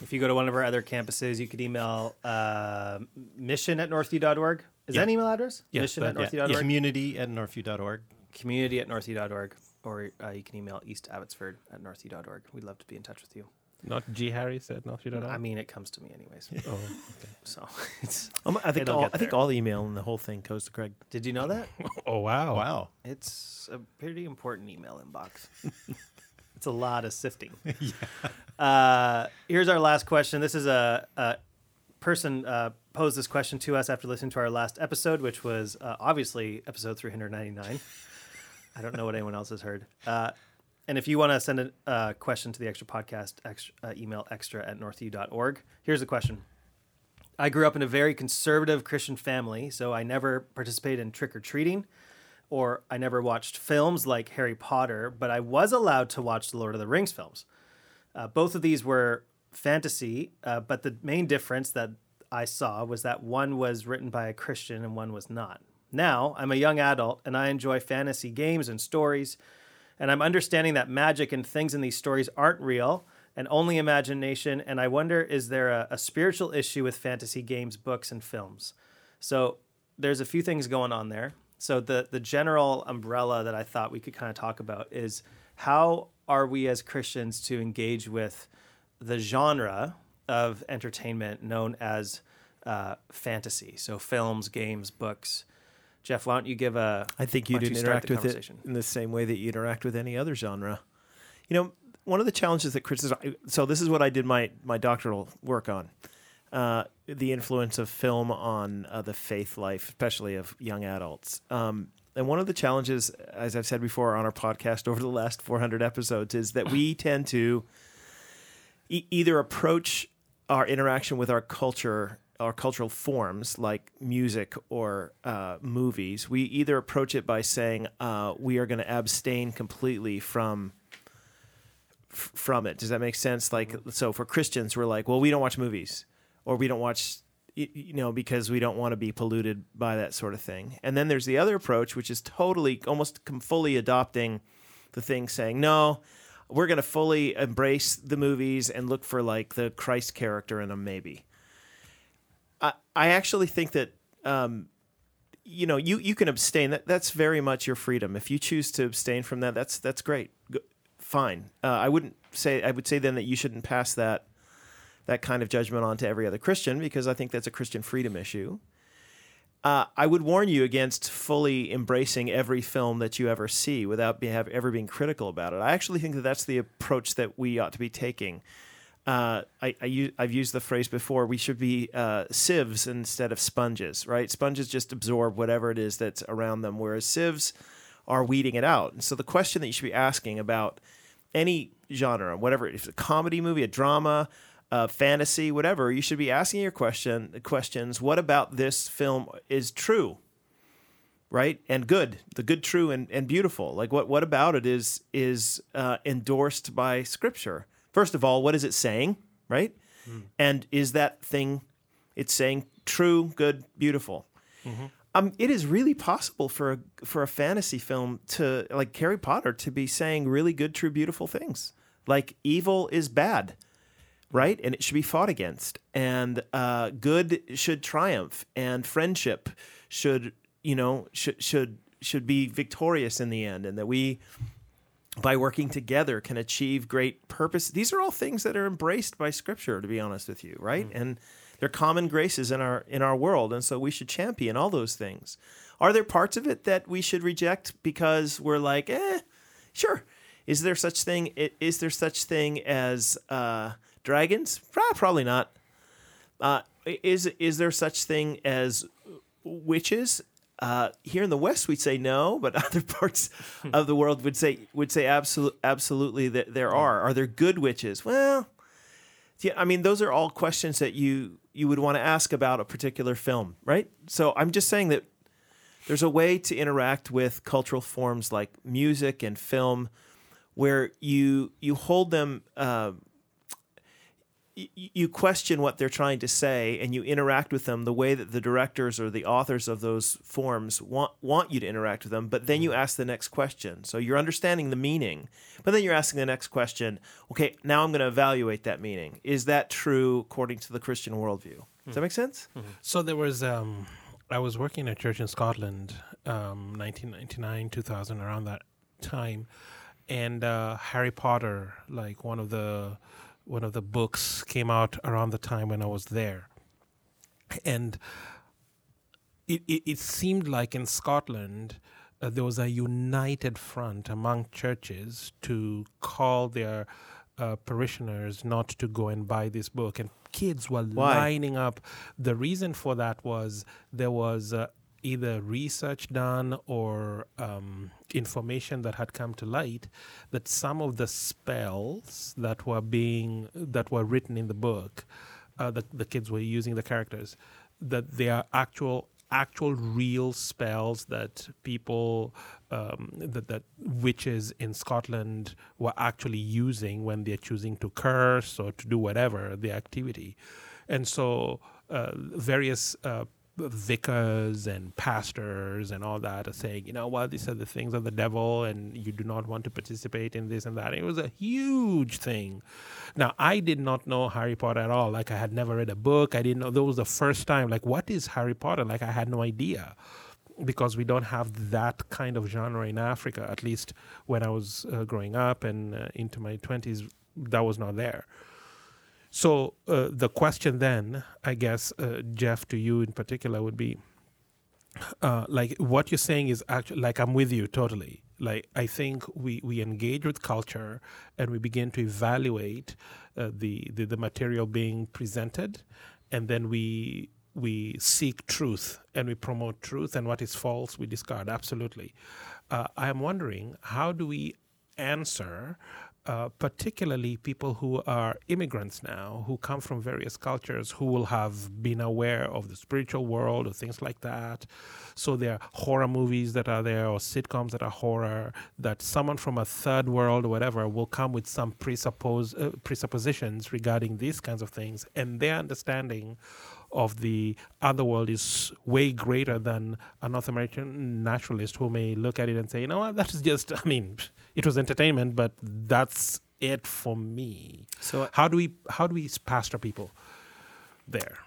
If you go to one of our other campuses, you could email uh, mission at northview.org. Is that an email address? Yes, mission at that- northview.org. Community at northview.org. Community at northview.org. Or uh, you can email east abbotsford at northview.org. We'd love to be in touch with you. Not G Harris at North I mean, it comes to me anyways. oh, okay. <laughs> So it's. Um, I think It'll all, get I think there. all the email and the whole thing goes to Craig. Did you know that? <laughs> oh wow. Wow. It's a pretty important email inbox. <laughs> it's a lot of sifting. uh, here's our last question. This is a, a person uh, posed this question to us after listening to our last episode, which was uh, obviously episode 399. I don't know what anyone else has heard. Uh, and if you want to send a uh, question to the extra podcast, extra, uh, email extra at northview.org. Here's the question. I grew up in a very conservative Christian family, so I never participated in trick or treating or I never watched films like Harry Potter, but I was allowed to watch the Lord of the Rings films. Uh, both of these were fantasy, uh, but the main difference that I saw was that one was written by a Christian and one was not. Now, I'm a young adult and I enjoy fantasy games and stories, and I'm understanding that magic and things in these stories aren't real and only imagination. And I wonder is there a, a spiritual issue with fantasy games, books, and films? So there's a few things going on there. So the the general umbrella that I thought we could kind of talk about is how are we as Christians to engage with the genre of entertainment known as uh, fantasy? So films, games, books. Jeff, why don't you give a? I think you'd you interact with it in the same way that you interact with any other genre. You know, one of the challenges that Chris is so this is what I did my my doctoral work on. Uh, the influence of film on uh, the faith life, especially of young adults. Um, and one of the challenges, as I've said before on our podcast over the last 400 episodes, is that we <laughs> tend to e- either approach our interaction with our culture our cultural forms like music or uh, movies we either approach it by saying uh, we are going to abstain completely from f- from it. Does that make sense? Like so for christians we're like well we don't watch movies or we don't watch you know because we don't want to be polluted by that sort of thing. And then there's the other approach which is totally almost com- fully adopting the thing saying no we're going to fully embrace the movies and look for like the christ character in them maybe i, I actually think that um, you know you, you can abstain. That that's very much your freedom. If you choose to abstain from that that's that's great. Go, fine. Uh, i wouldn't say i would say then that you shouldn't pass that that kind of judgment on to every other christian because i think that's a christian freedom issue. Uh, I would warn you against fully embracing every film that you ever see without be, have, ever being critical about it. I actually think that that's the approach that we ought to be taking. Uh, I, I I've used the phrase before. We should be uh, sieves instead of sponges, right? Sponges just absorb whatever it is that's around them, whereas sieves are weeding it out. And so the question that you should be asking about any genre, whatever, if it's a comedy movie, a drama, uh, fantasy, whatever, you should be asking your question questions. What about this film is true, right, and good, the good, true, and, and beautiful? Like what what about it is is uh, endorsed by Scripture? First of all, what is it saying, right? And is that thing it's saying true, good, beautiful? Um, it is really possible for a for a fantasy film to like Harry Potter to be saying really good, true, beautiful things. Like evil is bad, right? And it should be fought against, and uh, good should triumph, and friendship should you know should should should be victorious in the end, and that we by working together can achieve great purpose. These are all things that are embraced by scripture to be honest with you, right? And they're common graces in our in our world and so we should champion all those things. Are there parts of it that we should reject because we're like, "Eh, sure. Is there such thing is there such thing as uh, dragons? Probably not. Uh, is is there such thing as witches? Uh, here in the West, we'd say no, but <laughs> other parts of the world would say would say absolutely absolutely that there are. Are there good witches? Well, yeah, I mean, those are all questions that you you would want to ask about a particular film, right? So I'm just saying that there's a way to interact with cultural forms like music and film, where you you hold them. Uh, you question what they're trying to say and you interact with them the way that the directors or the authors of those forms want want you to interact with them but then you ask the next question. So you're understanding the meaning but then you're asking the next question okay now i'm going to evaluate that meaning. Is that true according to the christian worldview? Does that make sense? So there was, um, I was working at a church in Scotland, um, 1999, 2000, around that time, and uh, Harry Potter, like one of the one of the books, came out around the time when I was there, and it it, it seemed like in Scotland. Uh, there was a united front among churches to call their uh, parishioners not to go and buy this book, and kids were Why? lining up. The reason for that was there was uh, either research done or um, information that had come to light that some of the spells that were being that were written in the book, uh, that the kids were using the characters, that they are actual actual real spells that people um, that that witches in Scotland were actually using when they're choosing to curse or to do whatever the activity, and so uh, various uh, vicars and pastors and all that are saying, you know what, these are the things of the devil, and you do not want to participate in this and that. It was a huge thing. Now, I did not know Harry Potter at all. Like, I had never read a book. I didn't know. That was the first time. Like, what is Harry Potter? Like, I had no idea because we don't have that kind of genre in Africa. At least when I was uh, growing up and uh, into my 20s, that was not there. So uh, the question then, I guess, uh, Jeff, to you in particular, would be uh, like what you're saying is actually like I'm with you totally. Like I think we, we engage with culture and we begin to evaluate uh, the, the the material being presented, and then we we seek truth and we promote truth, and what is false we discard. Absolutely. Uh, I am wondering how do we answer uh, particularly people who are immigrants now, who come from various cultures, who will have been aware of the spiritual world or things like that. So there are horror movies that are there or sitcoms that are horror, that someone from a third world or whatever will come with some presuppose, uh, presuppositions regarding these kinds of things, and their understanding of the other world is way greater than a North American naturalist who may look at it and say, you know what, that is just, <laughs> I mean, it was entertainment, but that's it for me. so How do we how do we pastor people there?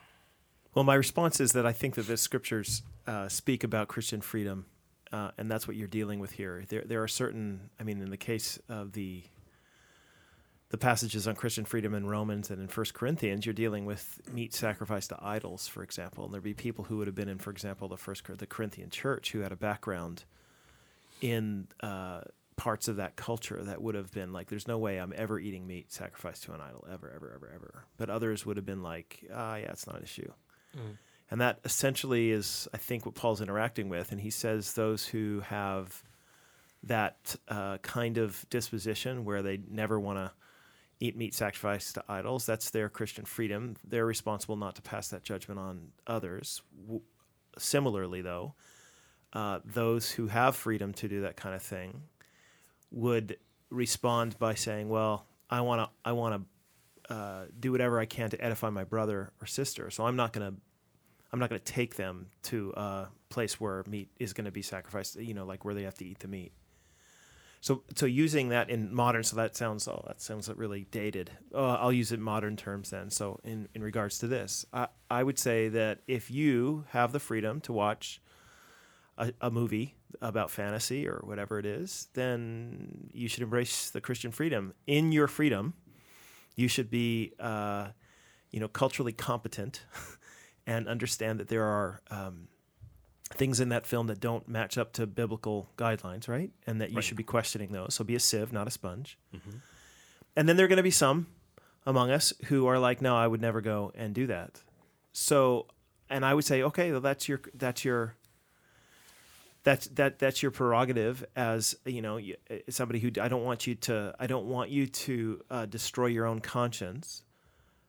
Well, my response is that I think that the scriptures uh, speak about Christian freedom, uh, and that's what you're dealing with here. There, there are certain. I mean, in the case of the the passages on Christian freedom in Romans and in First Corinthians, you're dealing with meat sacrificed to idols, for example. And there'd be people who would have been in, for example, the First the Corinthian church who had a background in uh, parts of that culture that would have been like, "There's no way I'm ever eating meat sacrificed to an idol, ever, ever, ever, ever." But others would have been like, "Ah, yeah, it's not an issue." And that essentially is, I think, what Paul's interacting with. And he says those who have that uh, kind of disposition where they never want to eat meat sacrificed to idols, that's their Christian freedom. They're responsible not to pass that judgment on others. W- similarly, though, uh, those who have freedom to do that kind of thing would respond by saying, "Well, I want to, I want to uh, do whatever I can to edify my brother or sister. So I'm not going to I'm not going to take them to a place where meat is going to be sacrificed. You know, like where they have to eat the meat. So so using that in modern, so that sounds oh that sounds really dated. Uh, I'll use it in modern terms then. So in in regards to this, I I would say that if you have the freedom to watch a, a movie about fantasy or whatever it is, then you should embrace the Christian freedom. In your freedom, you should be, uh, you know, culturally competent <laughs> and understand that there are um, things in that film that don't match up to biblical guidelines, right? And that you Right. should be questioning those. So be a sieve, not a sponge. And then there are going to be some among us who are like, no, I would never go and do that. So, and I would say, okay, well, that's your that's your that's that that's your prerogative as you know uh, somebody who I don't want you to I don't want you to uh, destroy your own conscience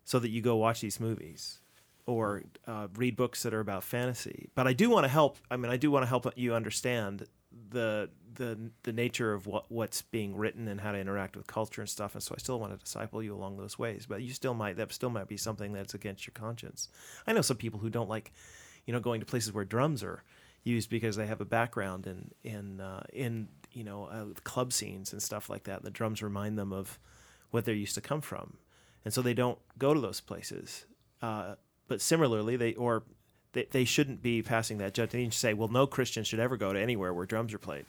so that you go watch these movies or uh, read books that are about fantasy. But I do want to help. I mean, I do want to help you understand the the the nature of what what's being written and how to interact with culture and stuff. And so I still want to disciple you along those ways. But you still might that still might be something that's against your conscience. I know some people who don't like, you know, going to places where drums are used because they have a background in in uh, in you know uh, club scenes and stuff like that. The drums remind them of what they're used to come from, and so they don't go to those places. Uh, but similarly, they or they, they shouldn't be passing that judgment. To say, well, no Christian should ever go to anywhere where drums are played.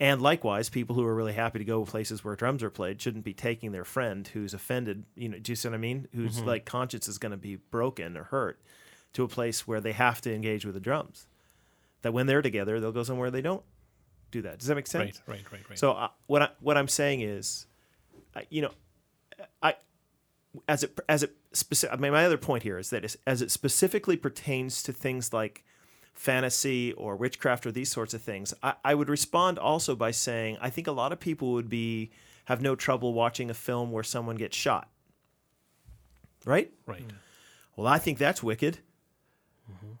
And likewise, people who are really happy to go places where drums are played shouldn't be taking their friend who's offended, you know, do you see what I mean? Whose like conscience is going to be broken or hurt to a place where they have to engage with the drums. That when they're together, they'll go somewhere they don't do that. Does that make sense? Right, right, right, right. So uh, what I, what I'm saying is, I, you know, I as it as it specific. I mean, my other point here is that as, as it specifically pertains to things like fantasy or witchcraft or these sorts of things, I, I would respond also by saying I think a lot of people would be have no trouble watching a film where someone gets shot. Right? right. Well, I think that's wicked,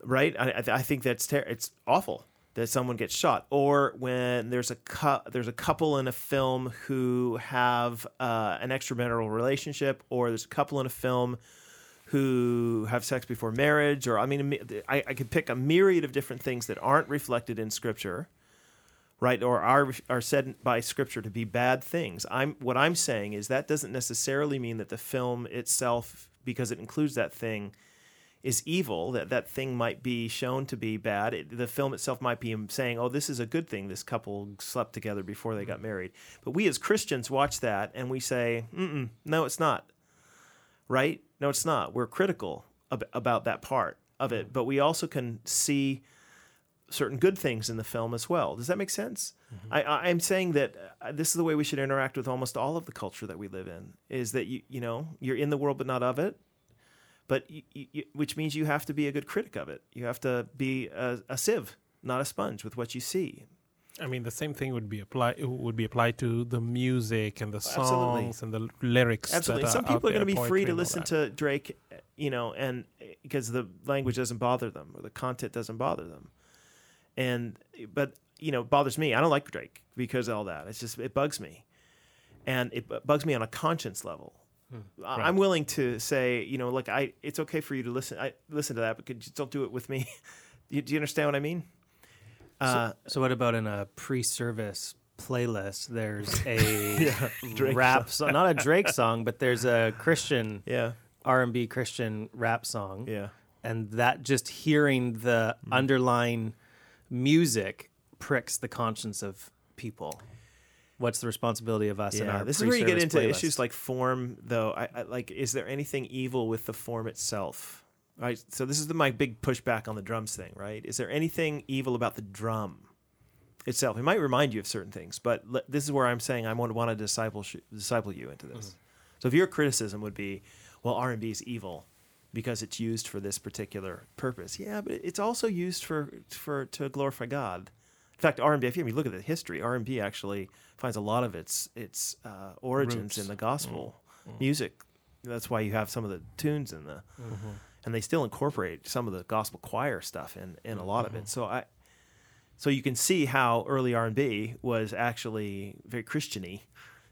right? I, I- think that's ter- it's awful that someone gets shot, or when there's a cou- there's a couple in a film who have uh, an extramarital relationship, or there's a couple in a film who have sex before marriage, or I mean, I, I could pick a myriad of different things that aren't reflected in Scripture right? Or are are said by scripture to be bad things. I'm what i'm saying is that doesn't necessarily mean that the film itself because it includes that thing is evil that that thing might be shown to be bad. It, the film itself might be saying oh this is a good thing this couple slept together before they got mm-hmm. married. But we as christians watch that and we say Mm-mm, no it's not. Right? No it's not. We're critical ab- about that part of it mm-hmm. but we also can see certain good things in the film as well. Does that make sense? Mm-hmm. I, I, I'm saying that uh, this is the way we should interact with almost all of the culture that we live in. Is that you you know you're in the world but not of it, but you, you, which means you have to be a good critic of it. You have to be a, a sieve, not a sponge, with what you see. I mean, the same thing would be applied would be applied to the music and the oh, Absolutely. songs and the lyrics. Absolutely. Some people are going to be free to listen to Drake, you know, and because the language doesn't bother them or the content doesn't bother them. And but you know, it bothers me. I don't like Drake because of all that. It's just it bugs me, and it bugs me on a conscience level. I- I'm willing to say, you know, like I it's okay for you to listen. I listen to that, but could you don't do it with me. <laughs> you, do you understand what I mean? Uh, So what about in a pre-service playlist? There's <laughs> a rap song, not a Drake song, but there's a <laughs> Christian yeah, R&B Christian rap song, yeah. and that just hearing the Mm. underlying music pricks the conscience of people. What's the responsibility of us in Yeah, our this is where you get into playlist? issues like form, though. I, I like, is there anything evil with the form itself? Right. So this is the, my big pushback on the drums thing. Right. Is there anything evil about the drum itself? It might remind you of certain things, but le- this is where I'm saying I want to want to disciple disciple you into this. Mm-hmm. So if your criticism would be, well, R and B is evil because it's used for this particular purpose. Yeah, but it's also used for for to glorify God. In fact, R and B. If you look at the history, R and B actually finds a lot of its its uh, origins Roots. in the gospel music. That's why you have some of the tunes in the, and they still incorporate some of the gospel choir stuff in in a lot of it. So I, so you can see how early R and B was actually very Christiany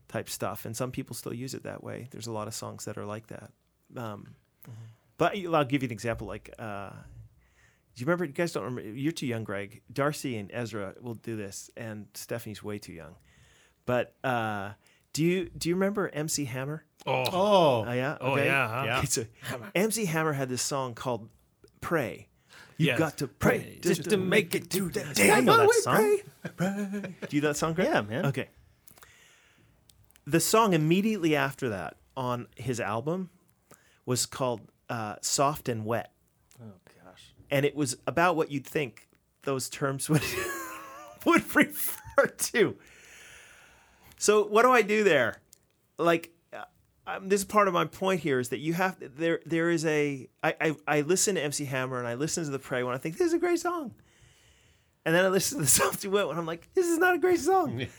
type stuff, and some people still use it that way. There's a lot of songs that are like that. Um, But I'll give you an example. Like, uh, do you remember? You guys don't remember? You're too young, Greg. Darcy and Ezra will do this, and Stephanie's way too young. But uh, do you do you remember MC Hammer? Oh, Oh, Oh yeah. Oh, Okay. yeah, huh? Yeah. Okay, so MC Hammer had this song called "Pray." You Yes. got to pray just to make it to that. Day. I know that song. Do you know that song, Greg? Yeah, man. Okay. The song immediately after that on his album was called uh, "Soft and Wet," Oh gosh. and it was about what you'd think those terms would <laughs> would refer to. So what do I do there? Like, uh, um, this is part of my point here is that you have there there is a I, I I listen to MC Hammer and I listen to the Pray when I think this is a great song, and then I listen to <laughs> the and Wet when I'm like this is not a great song. <laughs>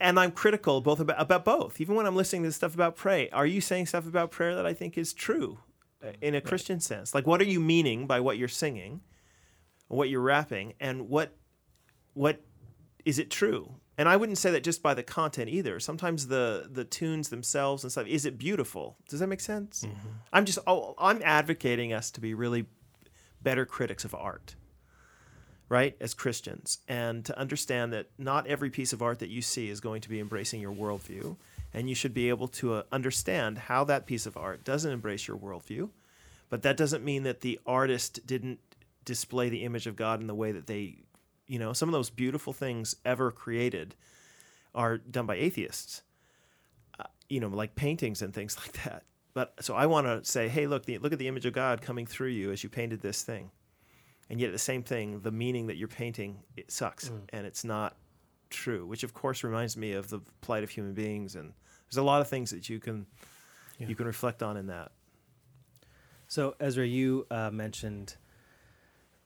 And I'm critical both about, about both. Even when I'm listening to stuff about pray, are you saying stuff about prayer that I think is true uh, in a Christian sense? Like, what are you meaning by what you're singing, what you're rapping, and what what is it true? And I wouldn't say that just by the content either. Sometimes the the tunes themselves and stuff. Is it beautiful? Does that make sense? I'm just oh, I'm advocating us to be really better critics of art, right? As Christians, and to understand that not every piece of art that you see is going to be embracing your worldview, and you should be able to uh, understand how that piece of art doesn't embrace your worldview. But that doesn't mean that the artist didn't display the image of God in the way that they, you know, some of those beautiful things ever created are done by atheists, uh, you know, like paintings and things <laughs> like that. But so I want to say, hey, look, the, look at the image of God coming through you as you painted this thing, and yet the same thing, the meaning that you're painting, it sucks and it's not true. Which of course reminds me of the plight of human beings, and there's a lot of things that you can you can reflect on in that. So, Ezra, you uh, mentioned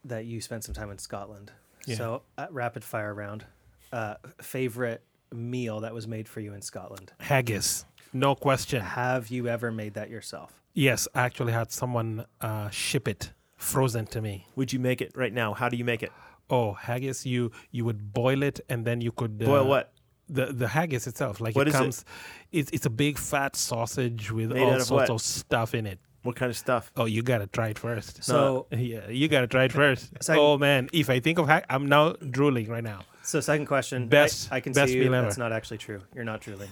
that you spent some time in Scotland. Yeah. So, at rapid fire round, uh, favorite meal that was made for you in Scotland? Haggis, no question. Have you ever made that yourself? Yes, I actually had someone uh, ship it frozen to me. Would you make it right now? How do you make it? Oh, haggis! You you would boil it and then you could uh, Boil what? The the haggis itself, like What it is it? comes, it's it's a big fat sausage with Made all out of sorts of stuff in it. What kind of stuff? Oh, you gotta try it first. So, <laughs> Yeah, you gotta try it first. <laughs> Second- oh man, if I think of hack, I'm now drooling right now. so second question. Best- I, can best see you. meal ever. That's not actually true. You're not drooling.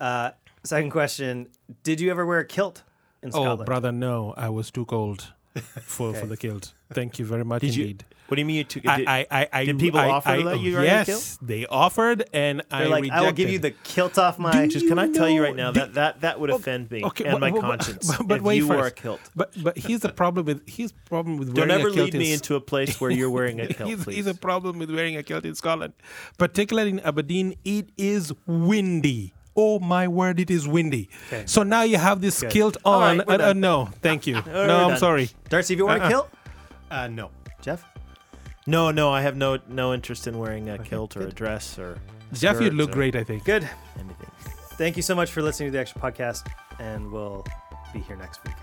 Uh, second question. Did you ever wear a kilt in Scotland? Oh, brother, no, I was too cold <laughs> for Okay. for the kilt. Thank you very much Did you- indeed. What do you mean you took? I, did- I, I, I, did people I, offer I, to let you wear a Yes, they offered, and I They're like, rejected. I will give you the kilt off my. Do just can I tell you right now do- that that, that would offend me okay, and but- my but- but- conscience but- but if wait you wore a kilt. But but here's the problem with here's problem with wearing Don't ever a kilt lead me into a place where you're wearing a <laughs> kilt, here's, please. here's a problem with wearing a kilt in Scotland, particularly in Aberdeen. It is windy. Oh my word, it is windy. Okay. So now you have this Good. kilt on. right, uh, uh, no, thank you. no, I'm done. sorry. Darcy, have you worn a Uh-uh. kilt? Uh, no. Jeff? No, no, I have no no interest in wearing a kilt or a dress or Jeff, you look great. I think. Good. anything. Thank you so much for listening to the Extra Podcast, and we'll be here next week.